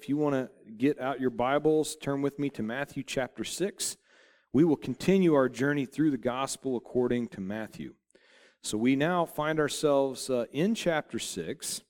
if you want to get out your Bibles, turn with me to Matthew chapter 6. We will continue our journey through the gospel according to Matthew. So we now find ourselves uh, in chapter 6.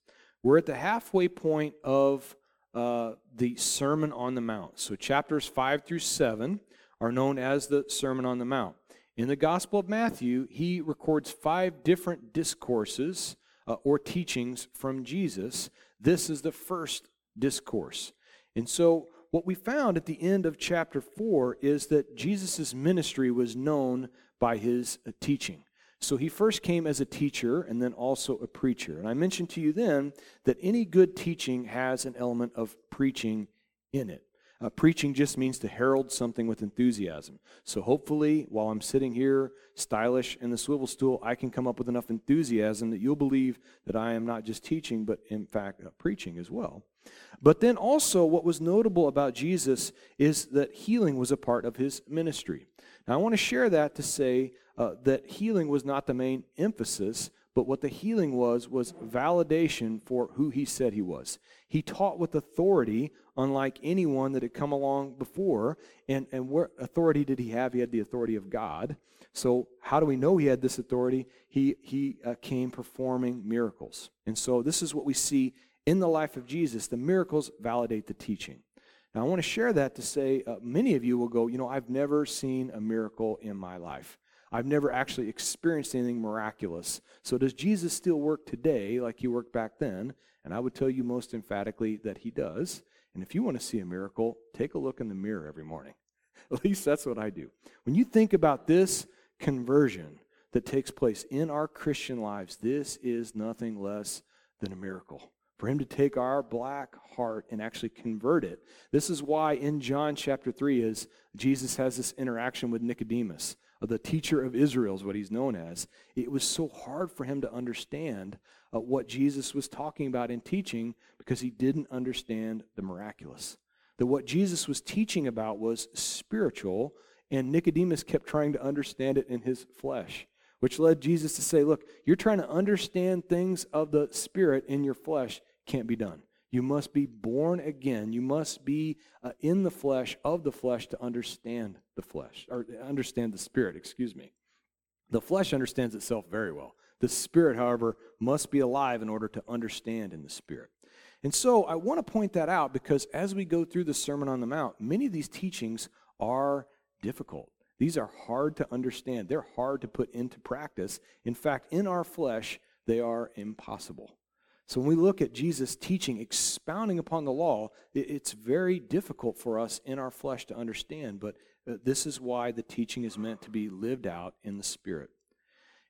We're at the halfway point of uh, the Sermon on the Mount. So chapters 5 through 7 are known as the Sermon on the Mount. In the Gospel of Matthew, he records five different discourses uh, or teachings from Jesus. This is the first discourse. And so, what we found at the end of chapter 4 is that Jesus' ministry was known by his uh, teaching. So he first came as a teacher and then also a preacher. And I mentioned to you then that any good teaching has an element of preaching in it. Uh, preaching just means to herald something with enthusiasm. So hopefully, while I'm sitting here stylish in the swivel stool, I can come up with enough enthusiasm that you'll believe that I am not just teaching, but in fact, uh, preaching as well. But then also, what was notable about Jesus is that healing was a part of his ministry. Now, I want to share that to say uh, that healing was not the main emphasis, but what the healing was, was validation for who he said he was. He taught with authority, unlike anyone that had come along before. And, and what authority did he have? He had the authority of God. So, how do we know he had this authority? He, he uh, came performing miracles. And so, this is what we see in the life of Jesus. The miracles validate the teaching. Now, I want to share that to say uh, many of you will go, you know, I've never seen a miracle in my life. I've never actually experienced anything miraculous. So, does Jesus still work today like he worked back then? And I would tell you most emphatically that he does. And if you want to see a miracle, take a look in the mirror every morning. At least that's what I do. When you think about this conversion that takes place in our Christian lives, this is nothing less than a miracle. For him to take our black heart and actually convert it. This is why in John chapter 3 is Jesus has this interaction with Nicodemus the teacher of Israel is what he's known as. It was so hard for him to understand uh, what Jesus was talking about in teaching because he didn't understand the miraculous. That what Jesus was teaching about was spiritual, and Nicodemus kept trying to understand it in his flesh, which led Jesus to say, Look, you're trying to understand things of the spirit in your flesh, can't be done. You must be born again. You must be uh, in the flesh, of the flesh, to understand the flesh, or understand the spirit, excuse me. The flesh understands itself very well. The spirit, however, must be alive in order to understand in the spirit. And so I want to point that out because as we go through the Sermon on the Mount, many of these teachings are difficult. These are hard to understand, they're hard to put into practice. In fact, in our flesh, they are impossible. So when we look at Jesus teaching, expounding upon the law, it's very difficult for us in our flesh to understand, but uh, this is why the teaching is meant to be lived out in the Spirit.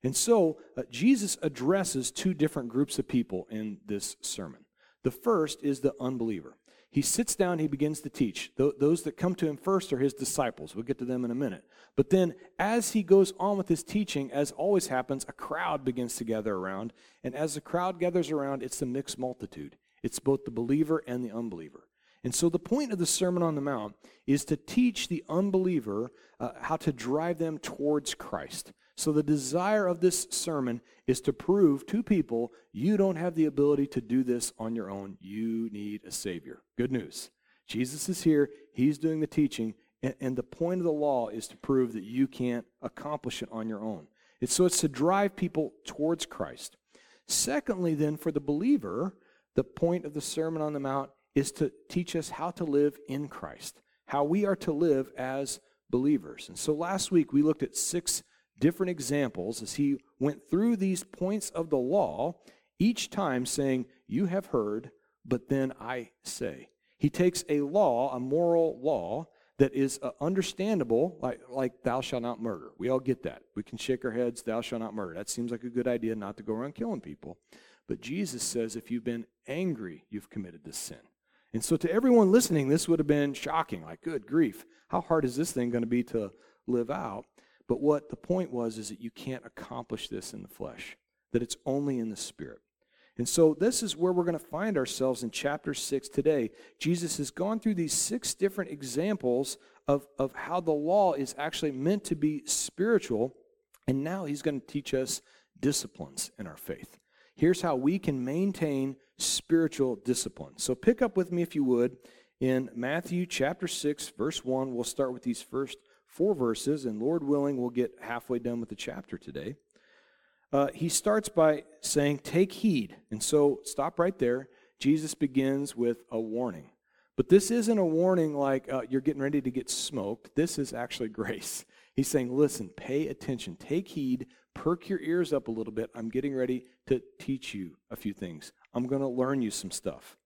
And so uh, Jesus addresses two different groups of people in this sermon. The first is the unbeliever. He sits down, he begins to teach. those that come to him first are his disciples. We'll get to them in a minute. But then, as he goes on with his teaching, as always happens, a crowd begins to gather around. And as the crowd gathers around, it's a mixed multitude. It's both the believer and the unbeliever. And so, the point of the Sermon on the Mount is to teach the unbeliever uh, how to drive them towards Christ. So, the desire of this sermon is to prove to people you don't have the ability to do this on your own. You need a Savior. Good news. Jesus is here, He's doing the teaching, and, and the point of the law is to prove that you can't accomplish it on your own. It's, so, it's to drive people towards Christ. Secondly, then, for the believer, the point of the Sermon on the Mount is to teach us how to live in Christ, how we are to live as believers. And so last week we looked at six different examples as he went through these points of the law, each time saying, You have heard, but then I say. He takes a law, a moral law, that is uh, understandable, like, like thou shalt not murder. We all get that. We can shake our heads, thou shalt not murder. That seems like a good idea not to go around killing people. But Jesus says if you've been angry, you've committed this sin. And so to everyone listening, this would have been shocking. Like, good grief, how hard is this thing going to be to live out? But what the point was is that you can't accomplish this in the flesh, that it's only in the spirit. And so this is where we're going to find ourselves in chapter 6 today. Jesus has gone through these six different examples of, of how the law is actually meant to be spiritual, and now he's going to teach us disciplines in our faith. Here's how we can maintain spiritual discipline. So pick up with me, if you would, in Matthew chapter 6, verse 1. We'll start with these first four verses, and Lord willing, we'll get halfway done with the chapter today. Uh, he starts by saying, Take heed. And so stop right there. Jesus begins with a warning. But this isn't a warning like uh, you're getting ready to get smoked. This is actually grace. He's saying, Listen, pay attention, take heed, perk your ears up a little bit. I'm getting ready to teach you a few things. I'm going to learn you some stuff.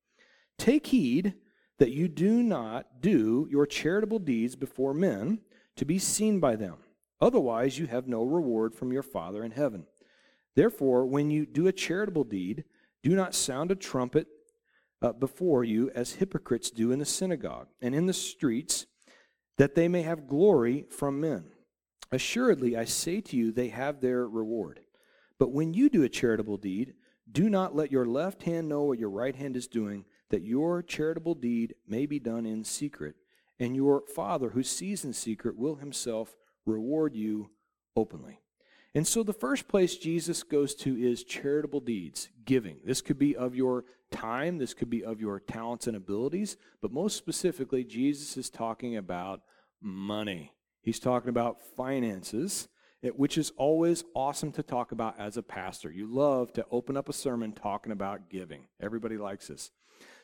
Take heed that you do not do your charitable deeds before men to be seen by them. Otherwise, you have no reward from your Father in heaven. Therefore, when you do a charitable deed, do not sound a trumpet uh, before you as hypocrites do in the synagogue and in the streets, that they may have glory from men. Assuredly, I say to you, they have their reward. But when you do a charitable deed, do not let your left hand know what your right hand is doing, that your charitable deed may be done in secret, and your Father who sees in secret will himself reward you openly. And so the first place Jesus goes to is charitable deeds, giving. This could be of your time, this could be of your talents and abilities, but most specifically, Jesus is talking about money. He's talking about finances, eh, which is always awesome to talk about as a pastor. You love to open up a sermon talking about giving. Everybody likes this.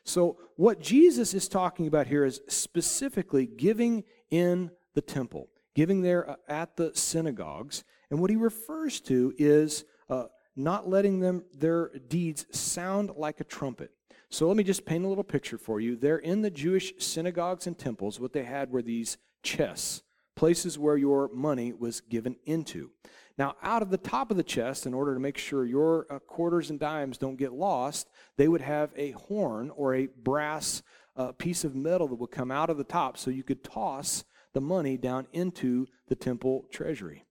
So, what Jesus is talking about here is specifically giving in the temple, giving there uh, at the synagogues. And what he refers to is uh, not letting them their deeds sound like a trumpet. So let me just paint a little picture for you. There in the Jewish synagogues and temples, what they had were these chests, places where your money was given into. Now, out of the top of the chest, in order to make sure your uh, quarters and dimes don't get lost, they would have a horn or a brass uh, piece of metal that would come out of the top so you could toss the money down into the temple treasury.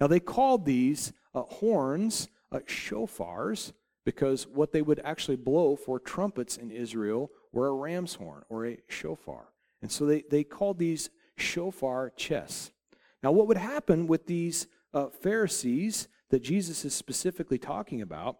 Now, they called these uh, horns uh, shofars because what they would actually blow for trumpets in Israel were a ram's horn or a shofar. And so they, they called these shofar chests. Now, what would happen with these uh, Pharisees that Jesus is specifically talking about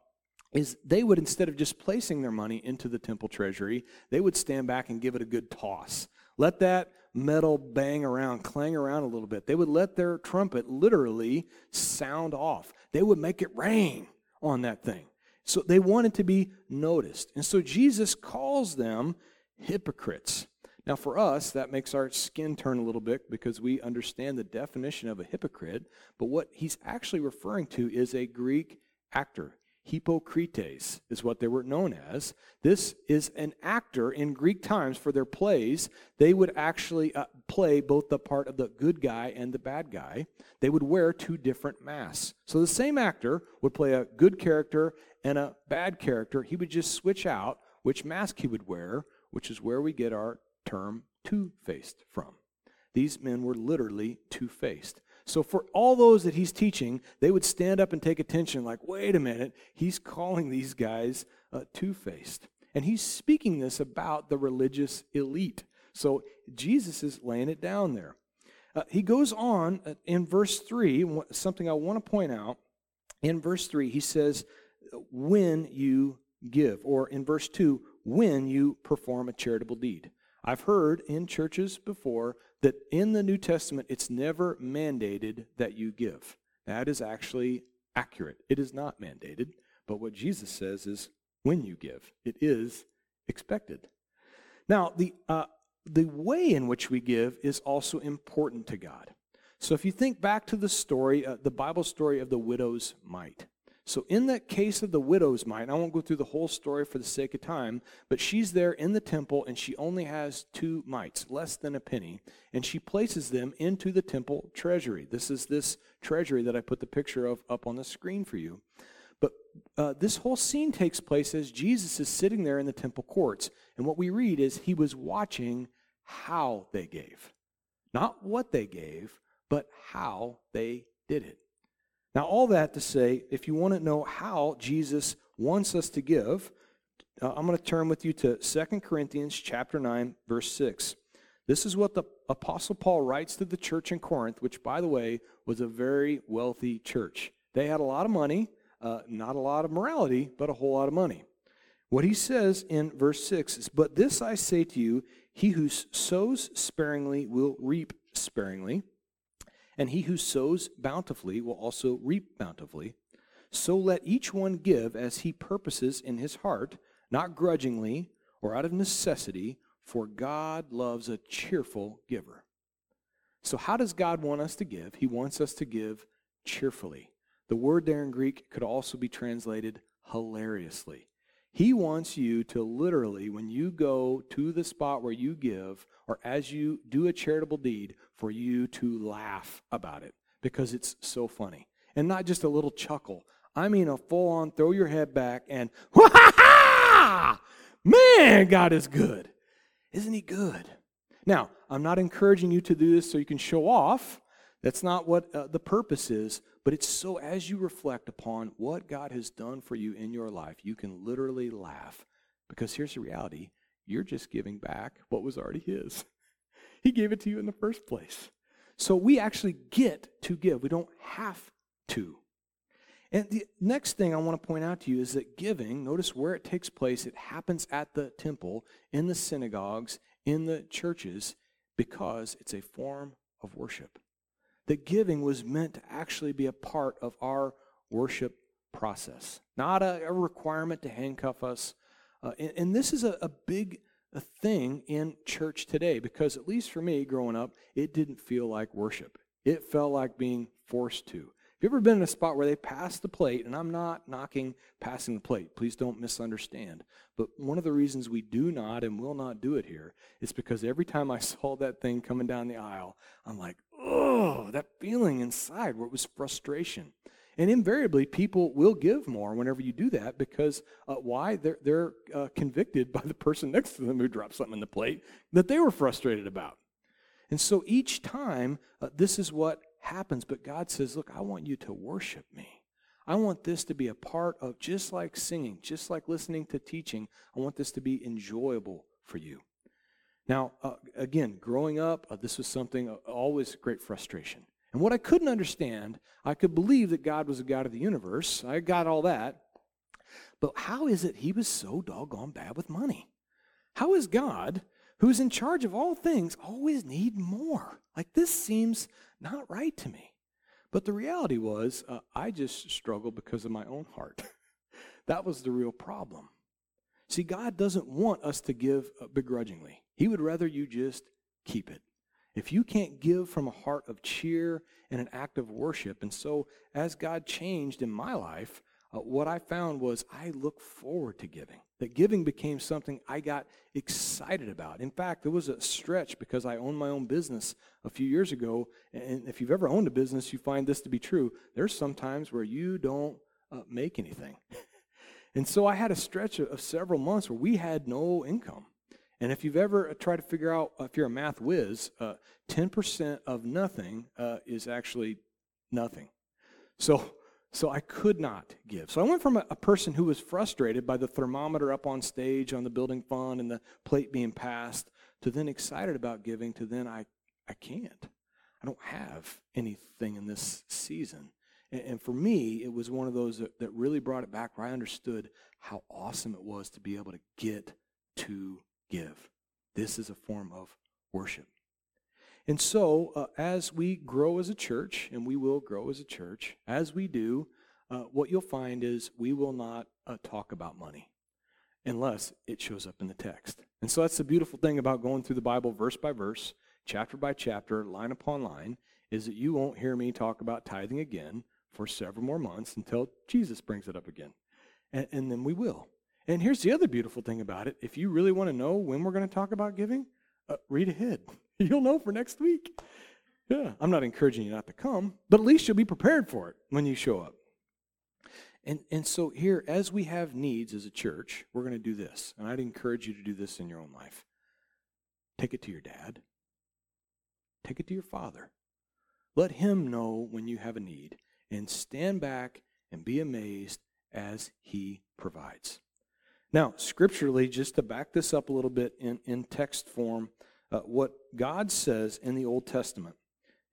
is they would, instead of just placing their money into the temple treasury, they would stand back and give it a good toss. Let that metal bang around, clang around a little bit. They would let their trumpet literally sound off. They would make it rain on that thing. So they wanted to be noticed. And so Jesus calls them hypocrites. Now, for us, that makes our skin turn a little bit because we understand the definition of a hypocrite. But what he's actually referring to is a Greek actor. Hippocrates is what they were known as. This is an actor in Greek times for their plays. They would actually uh, play both the part of the good guy and the bad guy. They would wear two different masks. So the same actor would play a good character and a bad character. He would just switch out which mask he would wear, which is where we get our term two faced from. These men were literally two faced. So, for all those that he's teaching, they would stand up and take attention, like, wait a minute, he's calling these guys uh, two faced. And he's speaking this about the religious elite. So, Jesus is laying it down there. Uh, he goes on uh, in verse 3, something I want to point out. In verse 3, he says, when you give, or in verse 2, when you perform a charitable deed. I've heard in churches before that in the New Testament, it's never mandated that you give. That is actually accurate. It is not mandated, but what Jesus says is when you give, it is expected. Now, the, uh, the way in which we give is also important to God. So if you think back to the story, uh, the Bible story of the widow's mite, so, in that case of the widow's mite, I won't go through the whole story for the sake of time, but she's there in the temple and she only has two mites, less than a penny, and she places them into the temple treasury. This is this treasury that I put the picture of up on the screen for you. But uh, this whole scene takes place as Jesus is sitting there in the temple courts. And what we read is he was watching how they gave. Not what they gave, but how they did it. Now, all that to say, if you want to know how Jesus wants us to give, uh, I'm going to turn with you to 2 Corinthians chapter 9, verse 6. This is what the Apostle Paul writes to the church in Corinth, which, by the way, was a very wealthy church. They had a lot of money. uh, not a lot of morality, but a whole lot of money. What he says in verse 6 is, But this I say to you, he who sows sparingly will reap sparingly, and he who sows bountifully will also reap bountifully. So let each one give as he purposes in his heart, not grudgingly or out of necessity, for God loves a cheerful giver. So, how does God want us to give? He wants us to give cheerfully. The word there in Greek could also be translated hilariously. He wants you to literally, when you go to the spot where you give, or as you do a charitable deed, for you to laugh about it because it's so funny. And not just a little chuckle. I mean a full on throw your head back and, ha ha! man, God is good. Isn't He good? Now, I'm not encouraging you to do this so you can show off. That's not what uh, the purpose is. But it's so as you reflect upon what God has done for you in your life, you can literally laugh. Because here's the reality you're just giving back what was already His. He gave it to you in the first place. So we actually get to give, we don't have to. And the next thing I want to point out to you is that giving, notice where it takes place, it happens at the temple, in the synagogues, in the churches, because it's a form of worship that giving was meant to actually be a part of our worship process, not a, a requirement to handcuff us. Uh, and, and, this is a, a big a thing in church today because, at least for me growing up, it didn't feel like worship. It felt like being forced to. Have you ever been in a spot where they pass the plate, and I'm not knocking passing the plate, please don't misunderstand. But one of the reasons we do not and will not do it here is because every time I saw that thing coming down the aisle, I'm like, oh, that feeling inside where it was frustration. And invariably, people will give more whenever you do that because uh, why? They're, they're uh, convicted by the person next to them who dropped something in the plate that they were frustrated about. And so each time, uh, this is what happens. But God says, Look, I want you to worship me. I want this to be a part of just like singing, just like listening to teaching. I want this to be enjoyable for you. Now, uh, again, growing up, uh, this was something uh, always great frustration. And what I couldn't understand, I could believe that God was a God of the universe. I got all that. But how is it he was so doggone bad with money? How is God, who's in charge of all things, always need more? Like this seems not right to me. But the reality was, uh, I just struggled because of my own heart. that was the real problem. See, God doesn't want us to give uh, begrudgingly. He would rather you just keep it. If you can't give from a heart of cheer and an act of worship, and so as God changed in my life, uh, what I found was I look forward to giving. That giving became something I got excited about. In fact, there was a stretch because I owned my own business a few years ago. And if you've ever owned a business, you find this to be true. There's some times where you don't uh, make anything. and so I had a stretch of, of several months where we had no income. And if you've ever tried to figure out if you're a math whiz, uh, 10% of nothing uh, is actually nothing. So, so I could not give. So I went from a, a, person who was frustrated by the thermometer up on stage on the building fund and the plate being passed to then excited about giving to then I, I can't. I don't have anything in this season. And, and for me, it was one of those that, that really brought it back where I understood how awesome it was to be able to get to give. This is a form of worship. And so, uh, as we grow as a church, and we will grow as a church, as we do, uh, what you'll find is we will not uh, talk about money unless it shows up in the text. And so, that's the beautiful thing about going through the Bible verse by verse, chapter by chapter, line upon line, is that you won't hear me talk about tithing again for several more months until Jesus brings it up again. And, and then we will. And here's the other beautiful thing about it. If you really want to know when we're going to talk about giving, uh, read ahead. You'll know for next week. Yeah, I'm not encouraging you not to come, but at least you'll be prepared for it when you show up. And, and so, here, as we have needs as a church, we're going to do this. And I'd encourage you to do this in your own life. Take it to your dad, take it to your father. Let him know when you have a need, and stand back and be amazed as he provides. Now, scripturally, just to back this up a little bit in, in text form, uh, what God says in the Old Testament,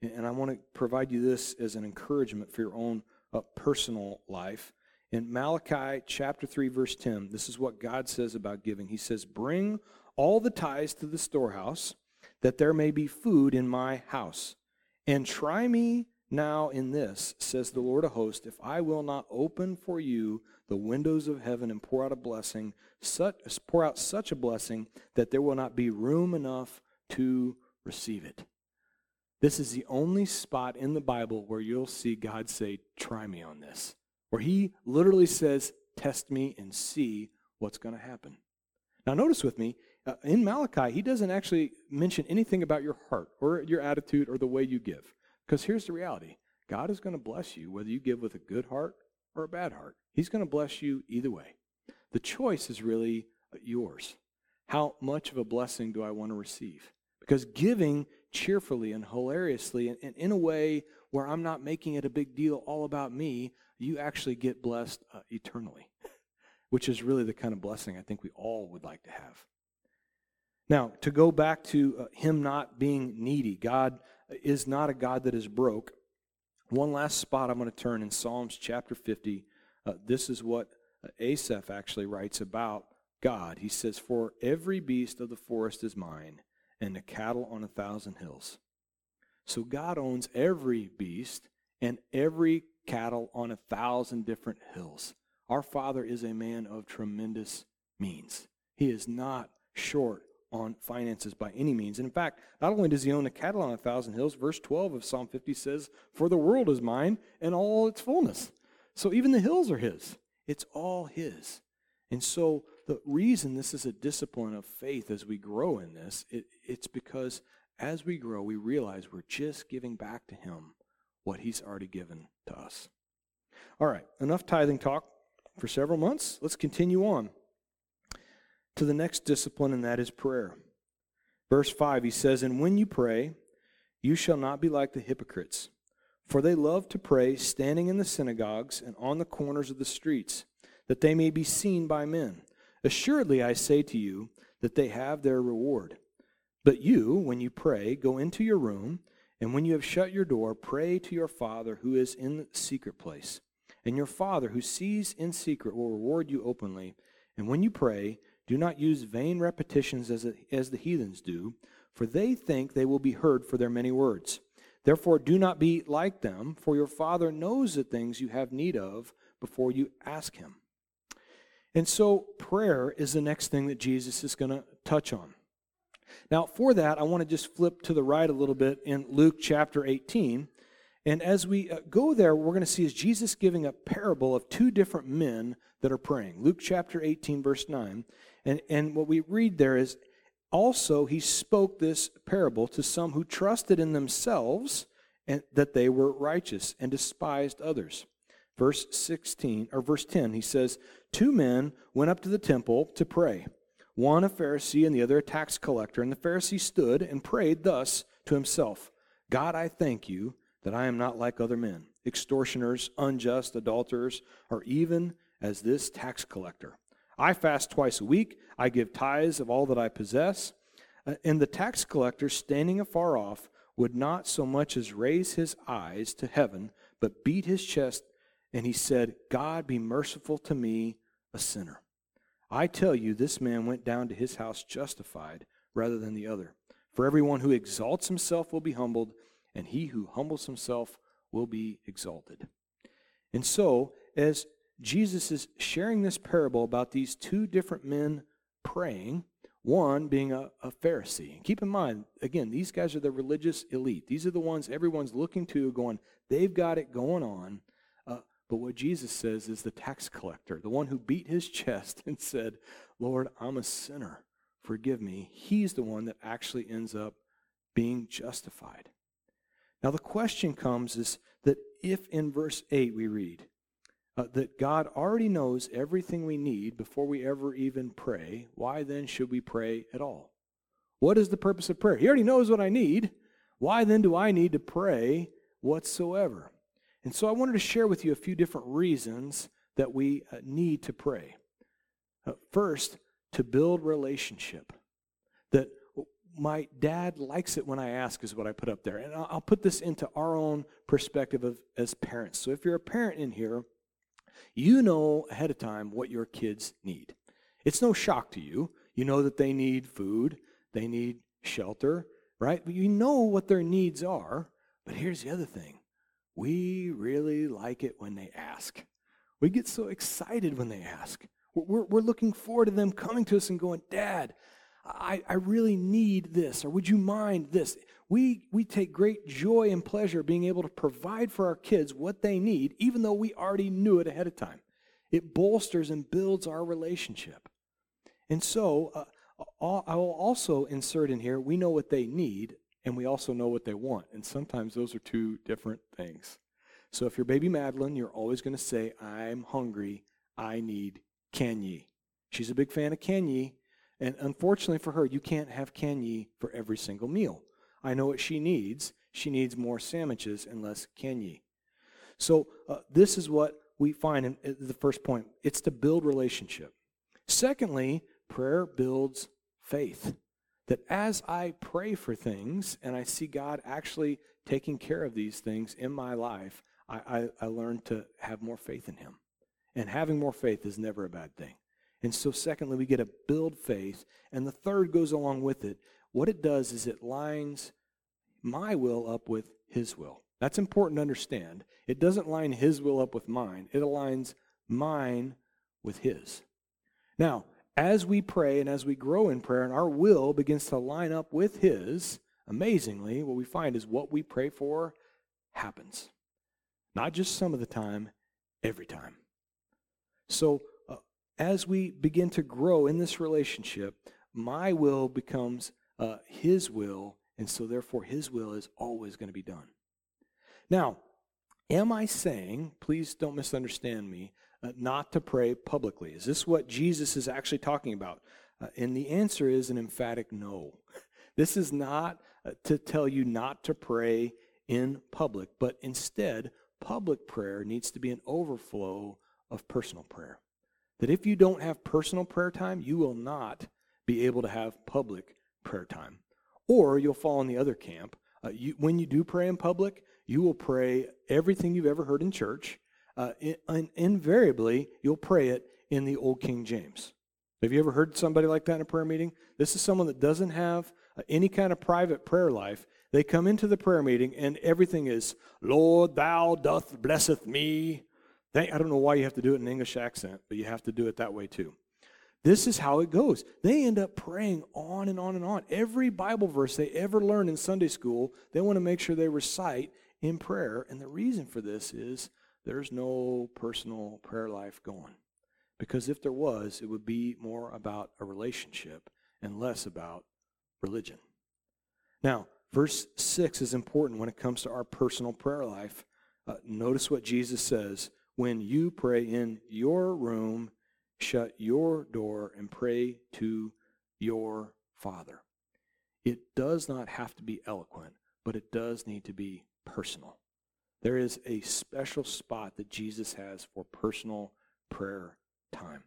and I want to provide you this as an encouragement for your own uh, personal life, In Malachi chapter 3, verse 10, this is what God says about giving. He says, Bring all the tithes to the storehouse, that there may be food in my house. And try me now in this, says the Lord of hosts, if I will not open for you the windows of heaven and pour out a blessing, such, pour out such a blessing that there will not be room enough to receive it. This is the only spot in the Bible where you'll see God say, Try me on this. Where he literally says, Test me and see what's going to happen. Now, notice with me, uh, in Malachi, he doesn't actually mention anything about your heart or your attitude or the way you give. Because here's the reality God is going to bless you whether you give with a good heart or a bad heart. He's going to bless you either way. The choice is really yours. How much of a blessing do I want to receive? Because giving cheerfully and hilariously and, and in a way where I'm not making it a big deal all about me, you actually get blessed uh, eternally, which is really the kind of blessing I think we all would like to have. Now, to go back to uh, him not being needy, God is not a God that is broke. One last spot I'm going to turn in Psalms chapter 50. Uh, this is what uh, Asaph actually writes about God. He says, For every beast of the forest is mine, and the cattle on a thousand hills. So God owns every beast and every cattle on a thousand different hills. Our Father is a man of tremendous means. He is not short on finances by any means. And in fact, not only does he own the cattle on a thousand hills, verse 12 of Psalm 50 says, For the world is mine and all its fullness. So even the hills are his. It's all his. And so the reason this is a discipline of faith as we grow in this, it, it's because as we grow, we realize we're just giving back to him what he's already given to us. All right, enough tithing talk for several months. Let's continue on to the next discipline, and that is prayer. Verse 5, he says, And when you pray, you shall not be like the hypocrites, for they love to pray standing in the synagogues and on the corners of the streets, that they may be seen by men. Assuredly, I say to you that they have their reward. But you, when you pray, go into your room, and when you have shut your door, pray to your Father who is in the secret place. And your Father who sees in secret will reward you openly. And when you pray, do not use vain repetitions as, as the heathens do, for they think they will be heard for their many words. Therefore, do not be like them, for your Father knows the things you have need of before you ask Him. And so, prayer is the next thing that Jesus is going to touch on. Now, for that, I want to just flip to the right a little bit in Luke chapter 18. And as we uh, go there, we're going to see is Jesus giving a parable of two different men that are praying. Luke chapter 18, verse 9. And, and what we read there is also he spoke this parable to some who trusted in themselves and that they were righteous and despised others. Verse 16 or verse 10 he says, two men went up to the temple to pray, one a Pharisee and the other a tax collector, and the Pharisee stood and prayed thus to himself, God, I thank you that I am not like other men, extortioners, unjust, adulterers, or even as this tax collector. I fast twice a week. I give tithes of all that I possess. Uh, and the tax collector, standing afar off, would not so much as raise his eyes to heaven, but beat his chest, and he said, God be merciful to me, a sinner. I tell you, this man went down to his house justified rather than the other. For everyone who exalts himself will be humbled, and he who humbles himself will be exalted. And so, as Jesus is sharing this parable about these two different men praying, one being a, a, Pharisee. And keep in mind, again, these guys are the religious elite. These are the ones everyone's looking to, going, they've got it going on. Uh, but what Jesus says is the tax collector, the one who beat his chest and said, Lord, I'm a sinner. Forgive me. He's the one that actually ends up being justified. Now, the question comes is that if in verse 8 we read, uh, that God already knows everything we need before we ever even pray, why then should we pray at all? What is the purpose of prayer? He already knows what I need. Why then do I need to pray whatsoever? And so I wanted to share with you a few different reasons that we uh, need to pray. Uh, first, to build relationship. That my dad likes it when I ask, is what I put up there. And I'll put this into our own perspective of, as parents. So if you're a parent in here, You know ahead of time what your kids need. It's no shock to you. You know that they need food, they need shelter, right? You know what their needs are. But here's the other thing we really like it when they ask. We get so excited when they ask. We're, we're looking forward to them coming to us and going, Dad, I, I really need this, or would you mind this? We, we take great joy and pleasure being able to provide for our kids what they need, even though we already knew it ahead of time. It bolsters and builds our relationship. And so, uh, I will also insert in here we know what they need, and we also know what they want. And sometimes those are two different things. So if you're baby Madeline, you're always going to say, I'm hungry. I need Kanye. She's a big fan of Kanye. And unfortunately for her, you can't have Kanye for every single meal. I know what she needs. She needs more sandwiches and less Kanye. So uh, this is what we find in, in the first point. It's to build relationship. Secondly, prayer builds faith. That as I pray for things and I see God actually taking care of these things in my life, I, I, I learn to have more faith in Him. And having more faith is never a bad thing. And so, secondly, we get to build faith. And the third goes along with it. What it does is it lines my will up with His will. That's important to understand. It doesn't line His will up with mine, it aligns mine with His. Now, as we pray and as we grow in prayer and our will begins to line up with His, amazingly, what we find is what we pray for happens. Not just some of the time, every time. So, uh, as we begin to grow in this relationship, my will becomes uh, His will, and so therefore His will is always going to be done. Now, am I saying, please don't misunderstand me, uh, not to pray publicly? Is this what Jesus is actually talking about? Uh, and the answer is an emphatic no. This is not uh, to tell you not to pray in public, but instead, public prayer needs to be an overflow of personal prayer. That if you don't have personal prayer time, you will not be able to have public prayer time. Or you'll fall in the other camp. Uh, you, when you do pray in public, you will pray everything you've ever heard in church uh, in, invariably, you'll pray it in the Old King James. Have you ever heard somebody like that in a prayer meeting? This is someone that doesn't have uh, any kind of private prayer life. They come into the prayer meeting and everything is, Lord, thou doth blesseth me. I don't know why you have to do it in English accent, but you have to do it that way too. This is how it goes. They end up praying on and on and on. Every Bible verse they ever learn in Sunday school, they want to make sure they recite in prayer. And the reason for this is there's no personal prayer life going. Because if there was, it would be more about a relationship and less about religion. Now, verse 6 is important when it comes to our personal prayer life. Uh, notice what Jesus says when you pray in your room, shut your door and pray to your Father. It does not have to be eloquent, but it does need to be personal. There is a special spot that Jesus has for personal prayer time.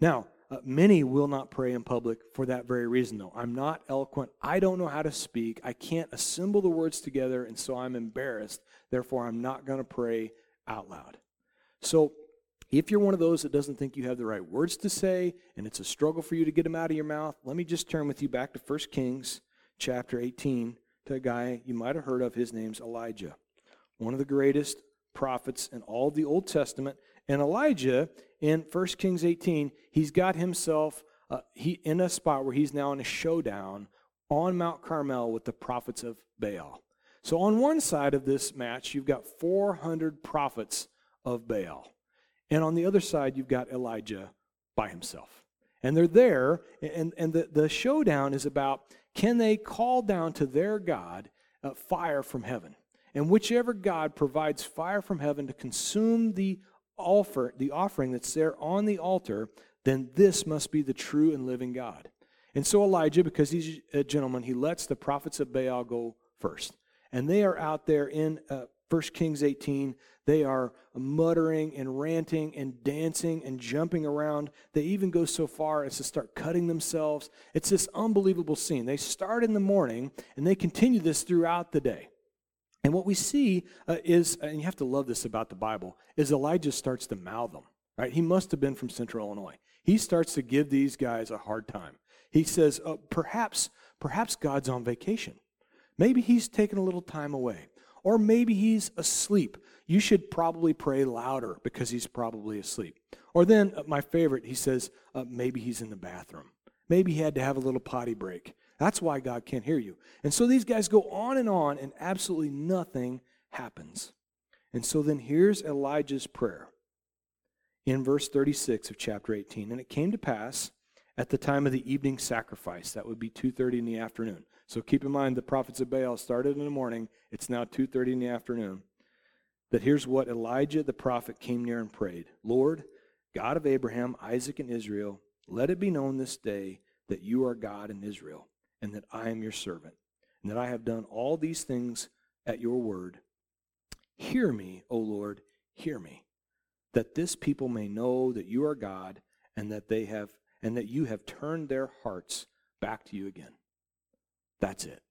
Now, uh, many will not pray in public for that very reason, though. I'm not eloquent. I don't know how to speak. I can't assemble the words together, and so I'm embarrassed. Therefore, I'm not going to pray out loud. So, if you're one of those that doesn't think you have the right words to say, and it's a struggle for you to get them out of your mouth, let me just turn with you back to 1 Kings chapter 18 to a guy you might have heard of. His name's Elijah one of the greatest prophets in all the Old Testament. And Elijah, in 1 Kings 18, he's got himself uh, he, in a spot where he's now in a showdown on Mount Carmel with the prophets of Baal. So on one side of this match, you've got 400 prophets of Baal. And on the other side, you've got Elijah by himself. And they're there, and, and the, the showdown is about can they call down to their God uh, fire from heaven? And whichever God provides fire from heaven to consume the offer, the offering that's there on the altar, then this must be the true and living God. And so Elijah, because he's a gentleman, he lets the prophets of Baal go first. And they are out there in uh, 1 Kings 18. They are muttering and ranting and dancing and jumping around. They even go so far as to start cutting themselves. It's this unbelievable scene. They start in the morning and they continue this throughout the day. And what we see uh, is, and you have to love this about the Bible, is Elijah starts to mouth them. Right? He must have been from Central Illinois. He starts to give these guys a hard time. He says, uh, perhaps, perhaps God's on vacation. Maybe he's taking a little time away. Or maybe he's asleep. You should probably pray louder because he's probably asleep. Or then, uh, my favorite, he says, uh, maybe he's in the bathroom. Maybe he had to have a little potty break. That's why God can't hear you. And so these guys go on and on, and absolutely nothing happens. And so then here's Elijah's prayer in verse 36 of chapter 18. And it came to pass at the time of the evening sacrifice, that would be 2:30 in the afternoon. So keep in mind the prophets of Baal started in the morning, it's now 2:30 in the afternoon. That here's what Elijah the prophet came near and prayed. Lord, God of Abraham, Isaac and Israel, let it be known this day that you are God in Israel and that I am your servant, and that I have done all these things at your word. Hear me, O Lord, hear me, that this people may know that you are God and that they have and that you have turned their hearts back to you again. That's it.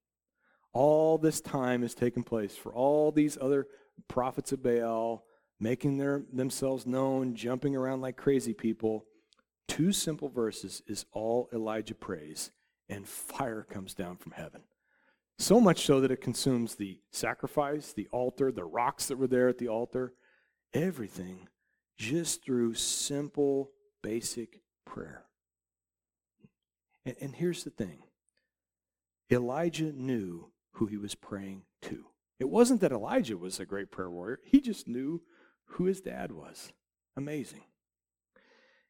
All this time has taken place for all these other prophets of Baal making their, themselves known, jumping around like crazy people. Two simple verses is all Elijah prays and fire comes down from heaven. So much so that it consumes the sacrifice, the altar, the rocks that were there at the altar, everything just through simple, basic prayer. And, and here's the thing Elijah knew who he was praying to. It wasn't that Elijah was a great prayer warrior, he just knew who his dad was. Amazing.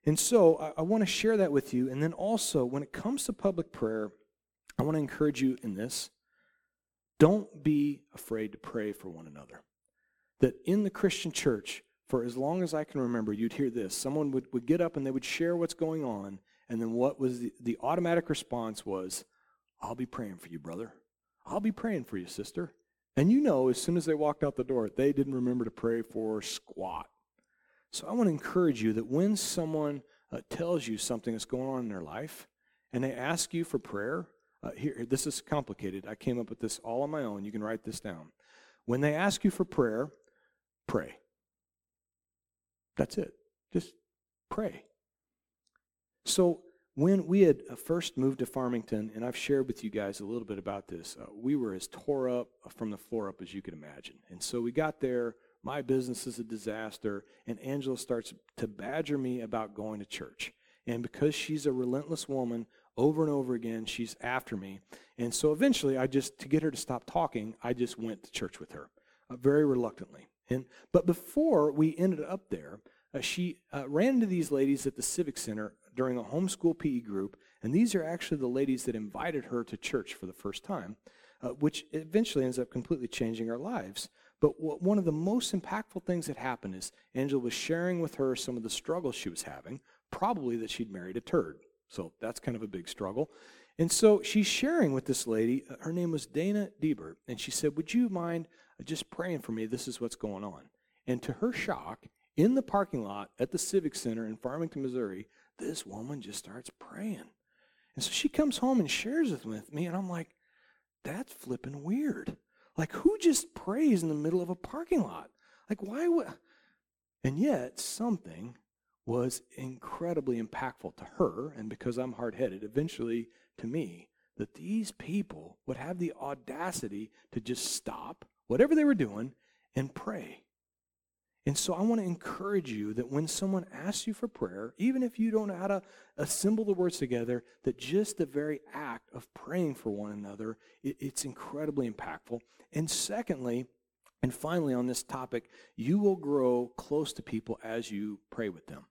And so I, I want to share that with you. And then also, when it comes to public prayer, I want to encourage you in this. Don't be afraid to pray for one another. That in the Christian church, for as long as I can remember, you'd hear this. Someone would, would get up and they would share what's going on. And then what was the, the automatic response was, I'll be praying for you, brother. I'll be praying for you, sister. And you know, as soon as they walked out the door, they didn't remember to pray for squat. So I want to encourage you that when someone uh, tells you something that's going on in their life and they ask you for prayer, uh, here, this is complicated. I came up with this all on my own. You can write this down. When they ask you for prayer, pray. That's it. Just pray. So when we had uh, first moved to Farmington, and I've shared with you guys a little bit about this, uh, we were as tore up from the floor up as you could imagine. And so we got there my business is a disaster. And Angela starts to badger me about going to church. And because she's a relentless woman, over and over again, she's after me. And so eventually, I just, to get her to stop talking, I just went to church with her, uh, very reluctantly. And, but before we ended up there, uh, she uh, ran into these ladies at the Civic Center during a homeschool PE group. And these are actually the ladies that invited her to church for the first time, uh, which eventually ends up completely changing our lives. But one of the most impactful things that happened is Angela was sharing with her some of the struggles she was having, probably that she'd married a turd. So that's kind of a big struggle. And so she's sharing with this lady. Uh, her name was Dana Diebert. And she said, Would you mind uh, just praying for me? This is what's going on. And to her shock, in the parking lot at the Civic Center in Farmington, Missouri, this woman just starts praying. And so she comes home and shares it with me. And I'm like, That's flipping weird. Like, who just prays in the middle of a parking lot? Like, why would. And yet, something was incredibly impactful to her, and because I'm hard headed, eventually to me, that these people would have the audacity to just stop whatever they were doing and pray. And so I want to encourage you that when someone asks you for prayer, even if you don't know how to assemble the words together, that just the very act of praying for one another, it, it's incredibly impactful. And secondly, and finally on this topic, you will grow close to people as you pray with them.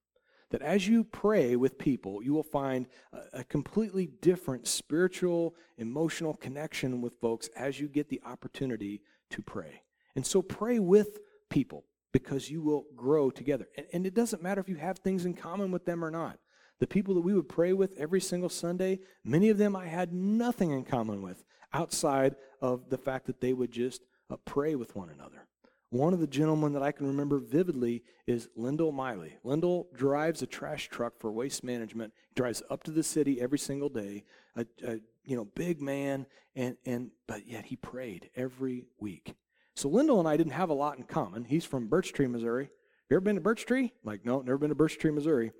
That as you pray with people, you will find a, a completely different spiritual, emotional connection with folks as you get the opportunity to pray. And so pray with people because you will grow together. And, and, it doesn't matter if you have things in common with them or not. The people that we would pray with every single Sunday, many of them I had nothing in common with outside of the fact that they would just uh, pray with one another. One of the gentlemen that I can remember vividly is Lyndall Miley. Lyndall drives a trash truck for waste management, drives up to the city every single day, a, a you know big man, and, and but yet he prayed every week. So Lyndall and I didn't have a lot in common. He's from Birch Tree, Missouri. You ever been to Birch Tree? Like, no, never been to Birch Tree, Missouri.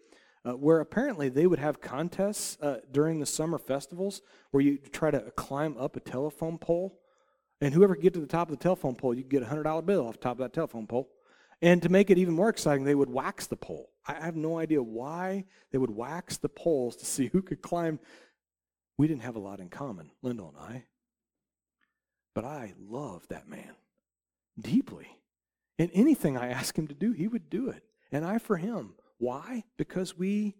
Uh, where apparently they would have contests uh, during the summer festivals where you try to climb up a telephone pole. And whoever could get to the top of the telephone pole, you get a $100 bill off the top of that telephone pole. And to make it even more exciting, they would wax the pole. I have no idea why they would wax the poles to see who could climb. We didn't have a lot in common, Lyndall and I. But I loved that man deeply. And anything I asked him to do, he would do it. And I for him. Why? Because we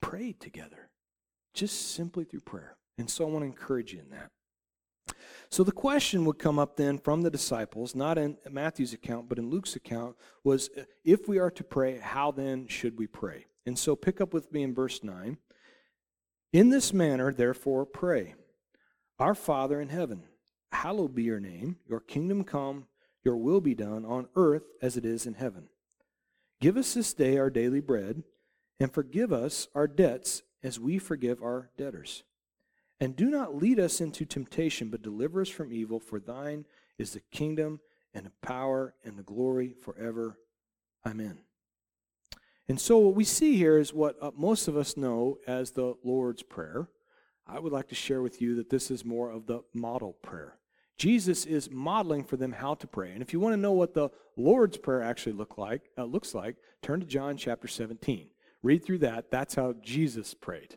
prayed together, just simply through prayer. And so I want to encourage you in that. So the question would come up then from the disciples, not in Matthew's account, but in Luke's account, was uh, if we are to pray, how then should we pray? And so pick up with me in verse 9. In this manner, therefore, pray Our Father in heaven, hallowed be your name, your kingdom come, your will be done on earth as it is in heaven. Give us this day our daily bread, and forgive us our debts as we forgive our debtors. And do not lead us into temptation, but deliver us from evil, for thine is the kingdom and the power and the glory forever. Amen. And so, what we see here is what uh, most of us know as the Lord's Prayer. I would like to share with you that this is more of the model prayer. Jesus is modeling for them how to pray. And if you want to know what the Lord's Prayer actually look like, uh, looks like, turn to John chapter 17. Read through that. That's how Jesus prayed.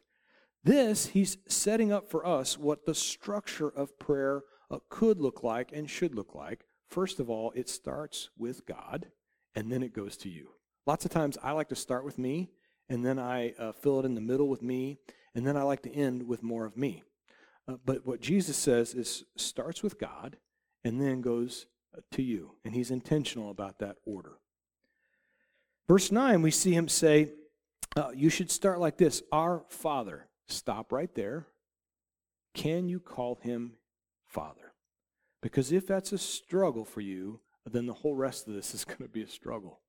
This, he's setting up for us what the structure of prayer uh, could look like and should look like. First of all, it starts with God, and then it goes to you. Lots of times I like to start with me, and then I uh, fill it in the middle with me, and then I like to end with more of me. Uh, but what Jesus says is starts with God and then goes uh, to you. And he's intentional about that order. Verse 9, we see him say, uh, You should start like this Our Father. Stop right there. Can you call him Father? Because if that's a struggle for you, then the whole rest of this is going to be a struggle.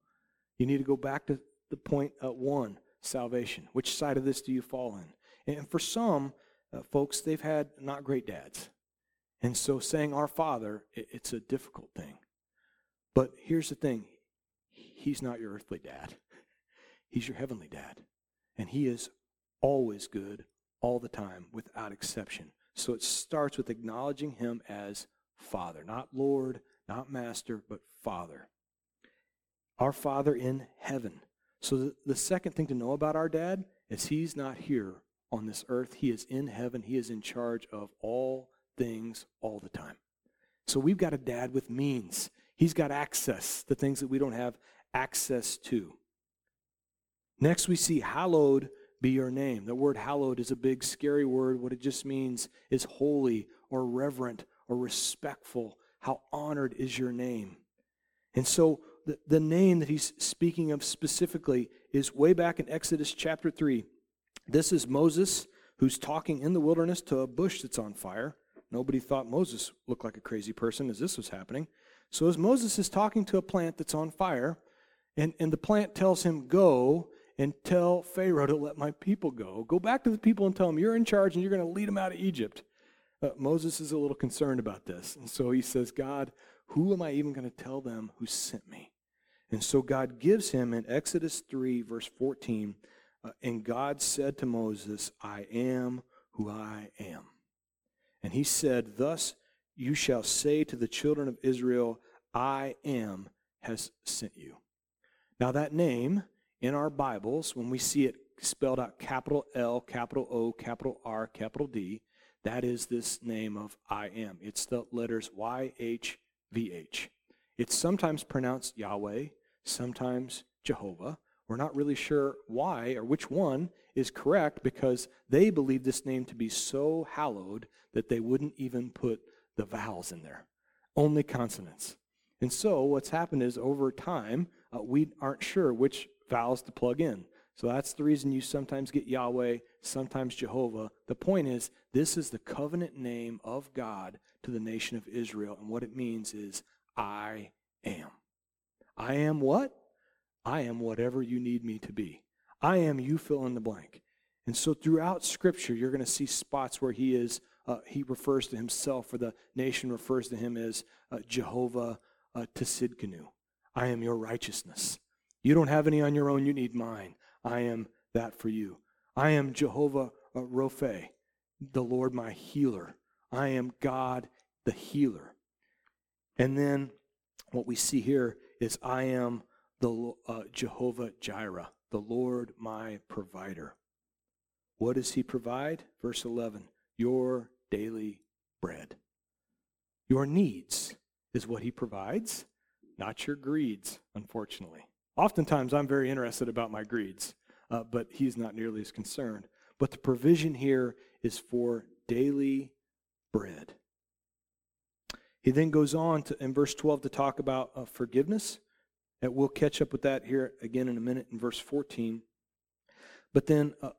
You need to go back to the point at one salvation. Which side of this do you fall in? And for some, uh, folks, they've had not great dads. And so saying our Father, it, it's a difficult thing. But here's the thing He's not your earthly dad, He's your heavenly dad. And He is always good, all the time, without exception. So it starts with acknowledging Him as Father, not Lord, not Master, but Father. Our Father in heaven. So the, the second thing to know about our dad is He's not here on this earth. He is in heaven. He is in charge of all things all the time. So we've got a dad with means. He's got access to things that we don't have access to. Next, we see hallowed be your name. The word hallowed is a big, scary word. What it just means is holy or reverent or respectful. How honored is your name? And so the, the name that he's speaking of specifically is way back in Exodus chapter 3. This is Moses who's talking in the wilderness to a bush that's on fire. Nobody thought Moses looked like a crazy person as this was happening. So, as Moses is talking to a plant that's on fire, and, and the plant tells him, Go and tell Pharaoh to let my people go. Go back to the people and tell them, You're in charge and you're going to lead them out of Egypt. Uh, Moses is a little concerned about this. And so he says, God, who am I even going to tell them who sent me? And so God gives him in Exodus 3, verse 14, uh, and God said to Moses, I am who I am. And he said, Thus you shall say to the children of Israel, I am has sent you. Now, that name in our Bibles, when we see it spelled out capital L, capital O, capital R, capital D, that is this name of I am. It's the letters Y H V H. It's sometimes pronounced Yahweh, sometimes Jehovah, we're not really sure why or which one is correct because they believe this name to be so hallowed that they wouldn't even put the vowels in there, only consonants. And so what's happened is over time, uh, we aren't sure which vowels to plug in. So that's the reason you sometimes get Yahweh, sometimes Jehovah. The point is, this is the covenant name of God to the nation of Israel. And what it means is, I am. I am what? I am whatever you need me to be. I am you fill in the blank. And so throughout Scripture, you're going to see spots where he is uh, he refers to himself, or the nation refers to him as uh, Jehovah uh, Tsidkenu. I am your righteousness. You don't have any on your own, you need mine. I am that for you. I am Jehovah uh, Rophe, the Lord my healer. I am God the healer. And then what we see here is I am the uh, Jehovah Jireh, the Lord my provider. What does he provide? Verse 11 Your daily bread. Your needs is what he provides, not your greeds, unfortunately. Oftentimes, I'm very interested about my greeds, uh, but he's not nearly as concerned. But the provision here is for daily bread. He then goes on to, in verse 12 to talk about uh, forgiveness. And we'll catch up with that here again in a minute in verse 14. But then uh,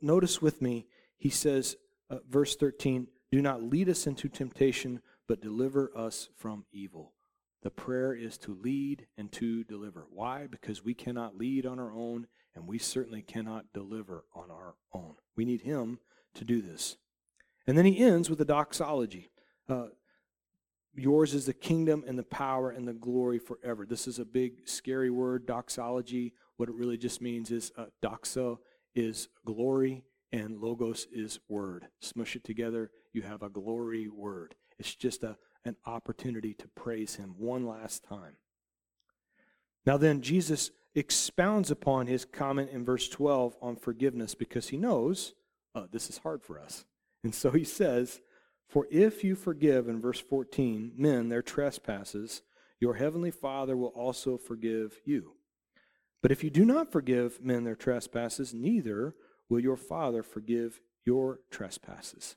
notice with me, he says, uh, verse 13, Do not lead us into temptation, but deliver us from evil. The prayer is to lead and to deliver. Why? Because we cannot lead on our own, and we certainly cannot deliver on our own. We need Him to do this. And then he ends with a doxology. Uh, Yours is the kingdom and the power and the glory forever. This is a big, scary word, doxology. What it really just means is uh, doxa is glory and logos is word. Smush it together, you have a glory word. It's just a, an opportunity to praise him one last time. Now, then, Jesus expounds upon his comment in verse 12 on forgiveness because he knows uh, this is hard for us. And so he says, For if you forgive, in verse 14, men their trespasses, your heavenly Father will also forgive you. But if you do not forgive men their trespasses, neither will your Father forgive your trespasses.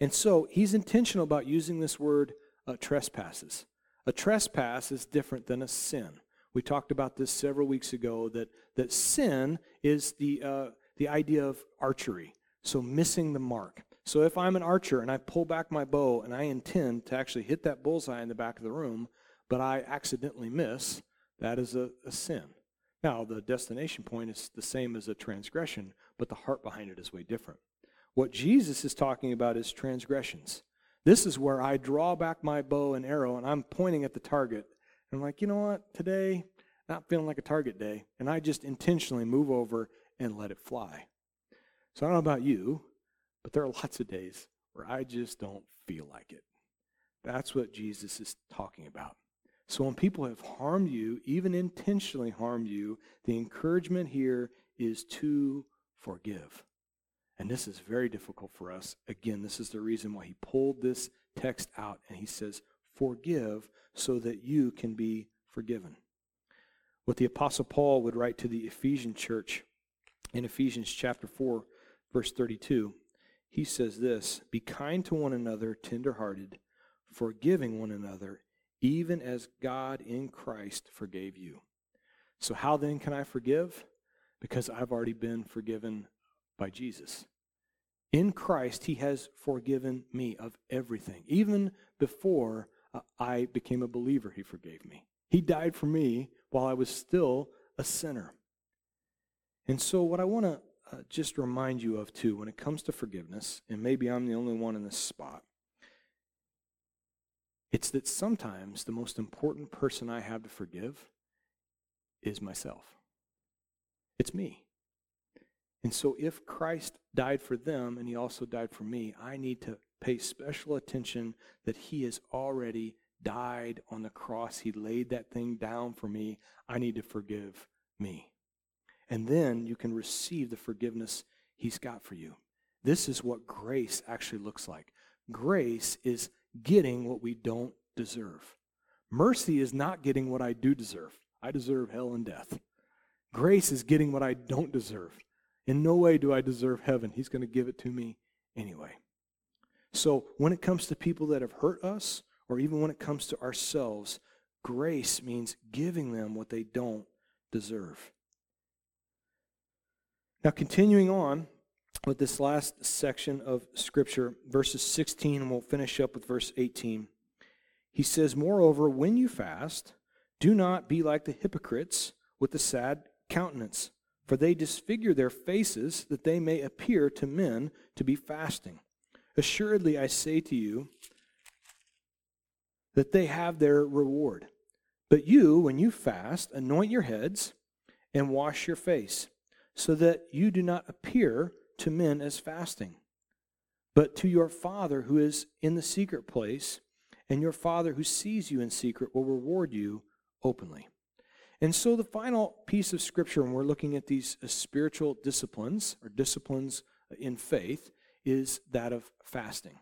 And so he's intentional about using this word uh, trespasses. A trespass is different than a sin. We talked about this several weeks ago that, that sin is the, uh, the idea of archery, so missing the mark. So if I'm an archer and I pull back my bow and I intend to actually hit that bullseye in the back of the room, but I accidentally miss, that is a, a sin. Now, the destination point is the same as a transgression, but the heart behind it is way different. What Jesus is talking about is transgressions. This is where I draw back my bow and arrow and I'm pointing at the target And I'm like, you know what? Today, not feeling like a target day. And I just intentionally move over and let it fly. So I don't know about you, but there are lots of days where I just don't feel like it. That's what Jesus is talking about. So when people have harmed you, even intentionally harmed you, the encouragement here is to forgive. And this is very difficult for us. Again, this is the reason why he pulled this text out and he says, Forgive so that you can be forgiven. What the Apostle Paul would write to the Ephesian church in Ephesians chapter 4, verse 32, he says this Be kind to one another, tenderhearted, forgiving one another, even as God in Christ forgave you. So, how then can I forgive? Because I've already been forgiven by Jesus. In Christ, He has forgiven me of everything. Even before uh, I became a believer, he forgave me. He died for me while I was still a sinner. And so, what I want to uh, just remind you of, too, when it comes to forgiveness, and maybe I'm the only one in this spot, it's that sometimes the most important person I have to forgive is myself. It's me. And so, if Christ died for them and he also died for me, I need to pay special attention that he has already died on the cross. He laid that thing down for me. I need to forgive me. And then you can receive the forgiveness he's got for you. This is what grace actually looks like. Grace is getting what we don't deserve. Mercy is not getting what I do deserve. I deserve hell and death. Grace is getting what I don't deserve. In no way do I deserve heaven. He's going to give it to me anyway. So when it comes to people that have hurt us, or even when it comes to ourselves, grace means giving them what they don't deserve. Now, continuing on with this last section of Scripture, verses 16, and we'll finish up with verse 18. He says, Moreover, when you fast, do not be like the hypocrites with the sad countenance, for they disfigure their faces that they may appear to men to be fasting. Assuredly, I say to you that they have their reward. But you, when you fast, anoint your heads and wash your face, so that you do not appear to men as fasting, but to your Father who is in the secret place, and your Father who sees you in secret will reward you openly. And so, the final piece of scripture, when we're looking at these uh, spiritual disciplines or disciplines in faith, is that of fasting.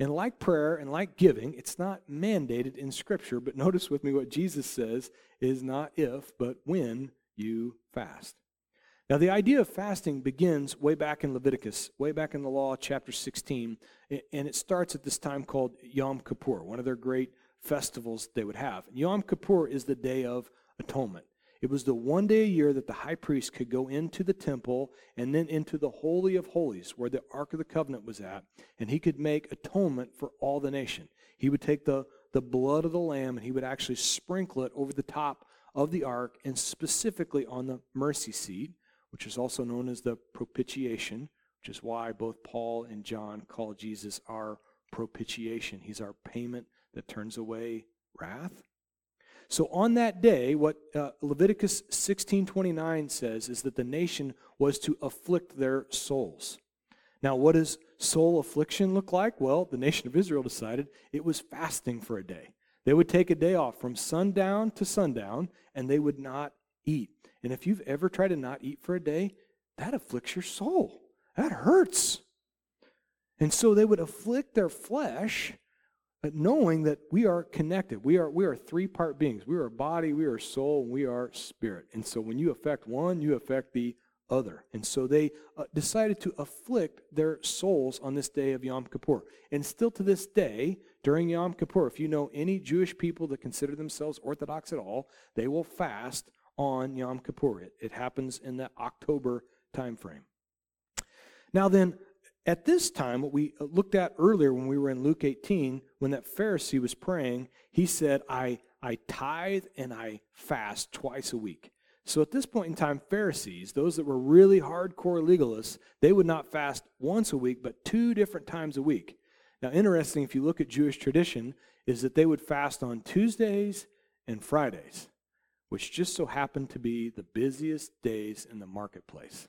And like prayer and like giving, it's not mandated in Scripture, but notice with me what Jesus says is not if, but when you fast. Now, the idea of fasting begins way back in Leviticus, way back in the law, chapter 16, and it starts at this time called Yom Kippur, one of their great festivals they would have. Yom Kippur is the day of atonement. It was the one day a year that the high priest could go into the temple and then into the Holy of Holies, where the Ark of the Covenant was at, and he could make atonement for all the nation. He would take the, the blood of the lamb and he would actually sprinkle it over the top of the ark and specifically on the mercy seat, which is also known as the propitiation, which is why both Paul and John call Jesus our propitiation. He's our payment that turns away wrath. So on that day, what uh, Leviticus 16:29 says is that the nation was to afflict their souls. Now, what does soul affliction look like? Well, the nation of Israel decided it was fasting for a day. They would take a day off from sundown to sundown, and they would not eat. And if you've ever tried to not eat for a day, that afflicts your soul. That hurts. And so they would afflict their flesh but knowing that we are connected. We are, we are three part beings. We are body, we are soul, and we are spirit. And so when you affect one, you affect the other. And so they uh, decided to afflict their souls on this day of Yom Kippur. And still to this day, during Yom Kippur, if you know any Jewish people that consider themselves Orthodox at all, they will fast on Yom Kippur. It, it happens in the October time frame. Now then, at this time, what we looked at earlier when we were in Luke 18, when that Pharisee was praying, he said, I, I tithe and I fast twice a week. So at this point in time, Pharisees, those that were really hardcore legalists, they would not fast once a week, but two different times a week. Now, interesting, if you look at Jewish tradition, is that they would fast on Tuesdays and Fridays, which just so happened to be the busiest days in the marketplace.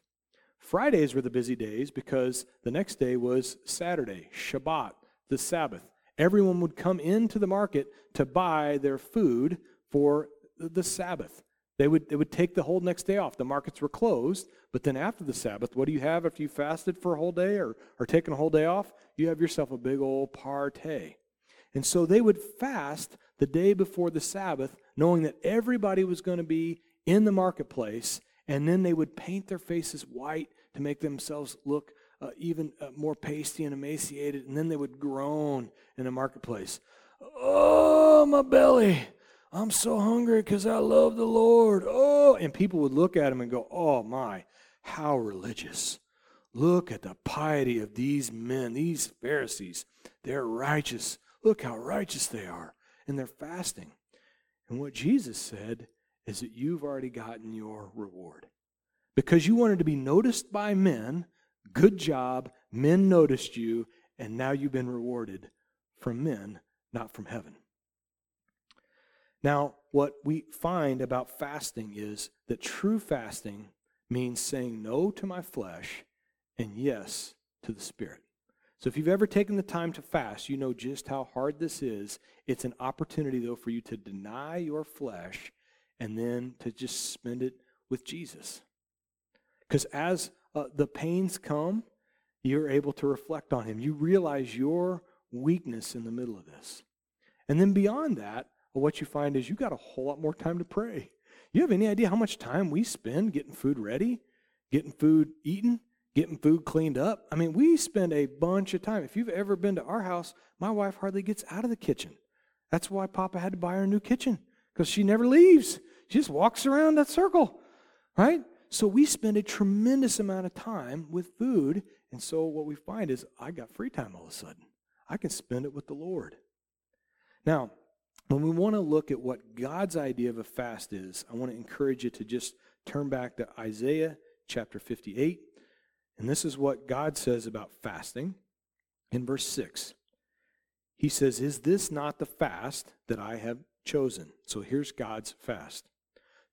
Fridays were the busy days because the next day was Saturday, Shabbat, the Sabbath. Everyone would come into the market to buy their food for the Sabbath. They would, they would take the whole next day off. The markets were closed, but then after the Sabbath, what do you have if you fasted for a whole day or, or taken a whole day off? You have yourself a big old party. And so they would fast the day before the Sabbath, knowing that everybody was going to be in the marketplace, and then they would paint their faces white to make themselves look uh, even uh, more pasty and emaciated, and then they would groan in the marketplace. Oh, my belly. I'm so hungry because I love the Lord. Oh, and people would look at him and go, Oh, my, how religious. Look at the piety of these men, these Pharisees. They're righteous. Look how righteous they are. And they're fasting. And what Jesus said is that you've already gotten your reward because you wanted to be noticed by men. Good job. Men noticed you, and now you've been rewarded from men, not from heaven. Now, what we find about fasting is that true fasting means saying no to my flesh and yes to the Spirit. So if you've ever taken the time to fast, you know just how hard this is. It's an opportunity, though, for you to deny your flesh and then to just spend it with Jesus. Because as uh, the pains come, you're able to reflect on Him. You realize your weakness in the middle of this. And then beyond that, what you find is you got a whole lot more time to pray. You have any idea how much time we spend getting food ready, getting food eaten, getting food cleaned up? I mean, we spend a bunch of time. If you've ever been to our house, my wife hardly gets out of the kitchen. That's why Papa had to buy her a new kitchen because she never leaves. She just walks around that circle, right? So we spend a tremendous amount of time with food. And so what we find is I got free time all of a sudden. I can spend it with the Lord. Now, when we want to look at what God's idea of a fast is, I want to encourage you to just turn back to Isaiah chapter 58. And this is what God says about fasting. in verse 6, he says, Is this not the fast that I have chosen? So here's God's fast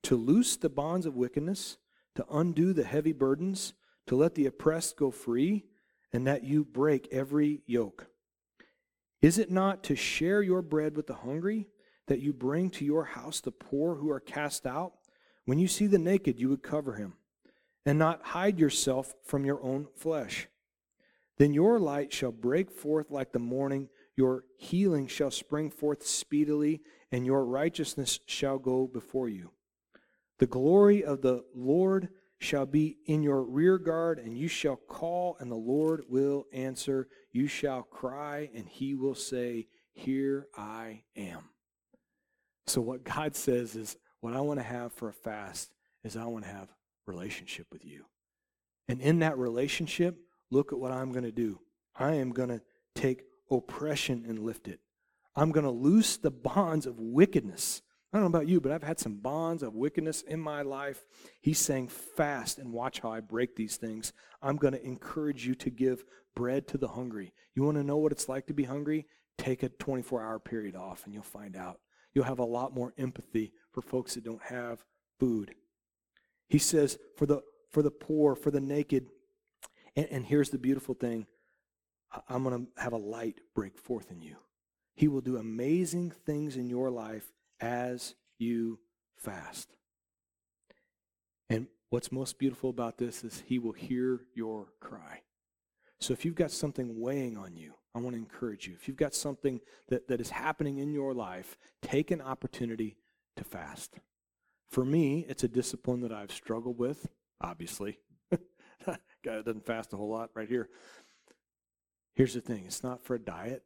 to loose the bonds of wickedness, to undo the heavy burdens, to let the oppressed go free, and that you break every yoke. Is it not to share your bread with the hungry, that you bring to your house the poor who are cast out? When you see the naked, you would cover him, and not hide yourself from your own flesh. Then your light shall break forth like the morning, your healing shall spring forth speedily, and your righteousness shall go before you. The glory of the Lord shall be in your rear guard, and you shall call, and the Lord will answer. You shall cry, and he will say, Here I am. So, what God says is, what I want to have for a fast is I want to have relationship with you. And in that relationship, look at what I'm going to do. I am going to take oppression and lift it. I'm going to loose the bonds of wickedness. I don't know about you, but I've had some bonds of wickedness in my life. He's saying, fast and watch how I break these things. I'm going to encourage you to give bread to the hungry. You want to know what it's like to be hungry? Take a 24 hour period off and you'll find out. You'll have a lot more empathy for folks that don't have food. He says, for the, for the poor, for the naked. And, and here's the beautiful thing I'm going to have a light break forth in you. He will do amazing things in your life as you fast. And what's most beautiful about this is He will hear your cry. So if you've got something weighing on you, I want to encourage you. If you've got something that, that is happening in your life, take an opportunity to fast. For me, it's a discipline that I've struggled with, obviously. Guy that doesn't fast a whole lot right here. Here's the thing it's not for a diet,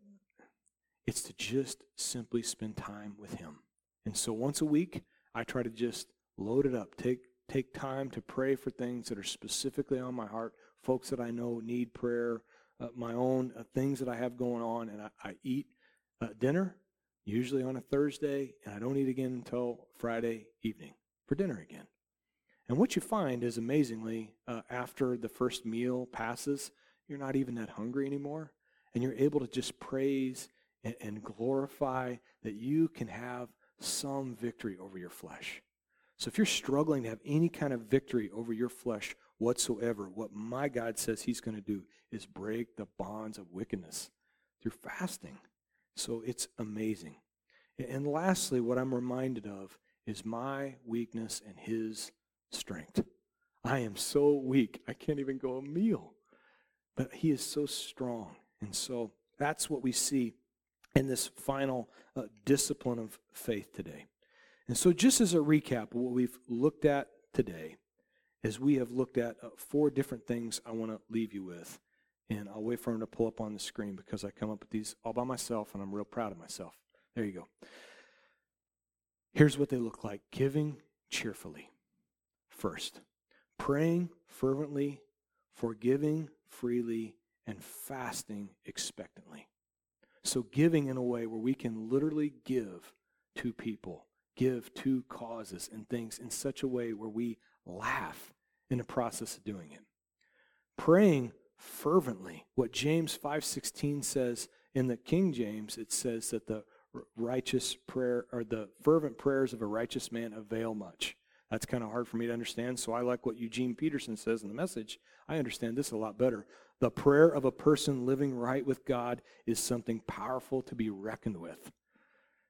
it's to just simply spend time with Him. And so once a week, I try to just load it up, take, take time to pray for things that are specifically on my heart, folks that I know need prayer, uh, my own uh, things that I have going on, and I, I eat uh, dinner usually on a Thursday, and I don't eat again until Friday evening for dinner again. And what you find is amazingly, uh, after the first meal passes, you're not even that hungry anymore, and you're able to just praise and, and glorify that you can have some victory over your flesh. So if you're struggling to have any kind of victory over your flesh whatsoever, what my God says He's going to do is break the bonds of wickedness through fasting. So it's amazing. And lastly, what I'm reminded of is my weakness and his strength. I am so weak, I can't even go a meal. But he is so strong. And so that's what we see in this final uh, discipline of faith today. And so, just as a recap, what we've looked at today is we have looked at uh, four different things I want to leave you with. And I'll wait for them to pull up on the screen because I come up with these all by myself and I'm real proud of myself. There you go. Here's what they look like giving cheerfully. First, praying fervently, forgiving freely, and fasting expectantly. So, giving in a way where we can literally give to people, give to causes and things in such a way where we laugh in the process of doing it. Praying fervently. What James 5:16 says in the King James, it says that the righteous prayer or the fervent prayers of a righteous man avail much. That's kind of hard for me to understand, so I like what Eugene Peterson says in the message. I understand this a lot better. The prayer of a person living right with God is something powerful to be reckoned with.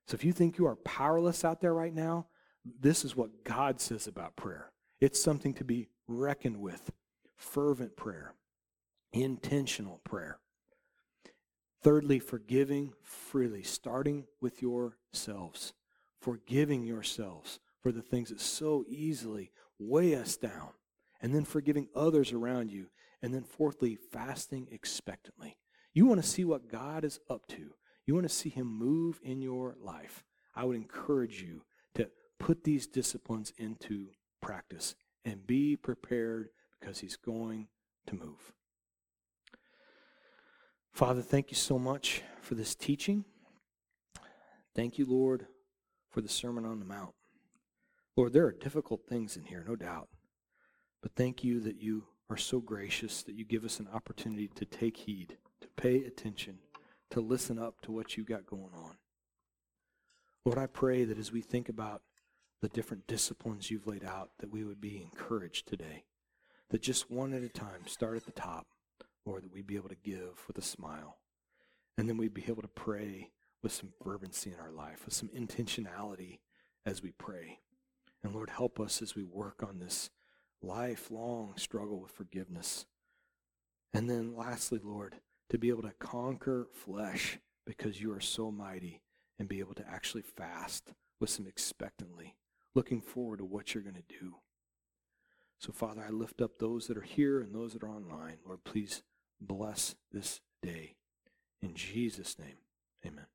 So if you think you are powerless out there right now, this is what God says about prayer. It's something to be reckoned with. Fervent prayer intentional prayer. Thirdly, forgiving freely, starting with yourselves. Forgiving yourselves for the things that so easily weigh us down. And then forgiving others around you. And then fourthly, fasting expectantly. You want to see what God is up to. You want to see him move in your life. I would encourage you to put these disciplines into practice and be prepared because he's going to move. Father, thank you so much for this teaching. Thank you, Lord, for the Sermon on the Mount. Lord, there are difficult things in here, no doubt. But thank you that you are so gracious that you give us an opportunity to take heed. to pay attention, to listen up to what you got going on. Lord, I pray that as we think about the different disciplines you've laid out, that we would be encouraged today. That just one at a time, start at the top, Lord, that we'd be able to give with a smile. And then we'd be able to pray with some fervency in our life, with some intentionality as we pray. And Lord, help us as we work on this lifelong struggle with forgiveness. And then lastly, Lord, to be able to conquer flesh because you are so mighty and be able to actually fast with some expectantly, looking forward to what you're going to do. So, Father, I lift up those that are here and those that are online. Lord, please bless this day. In Jesus' name, amen.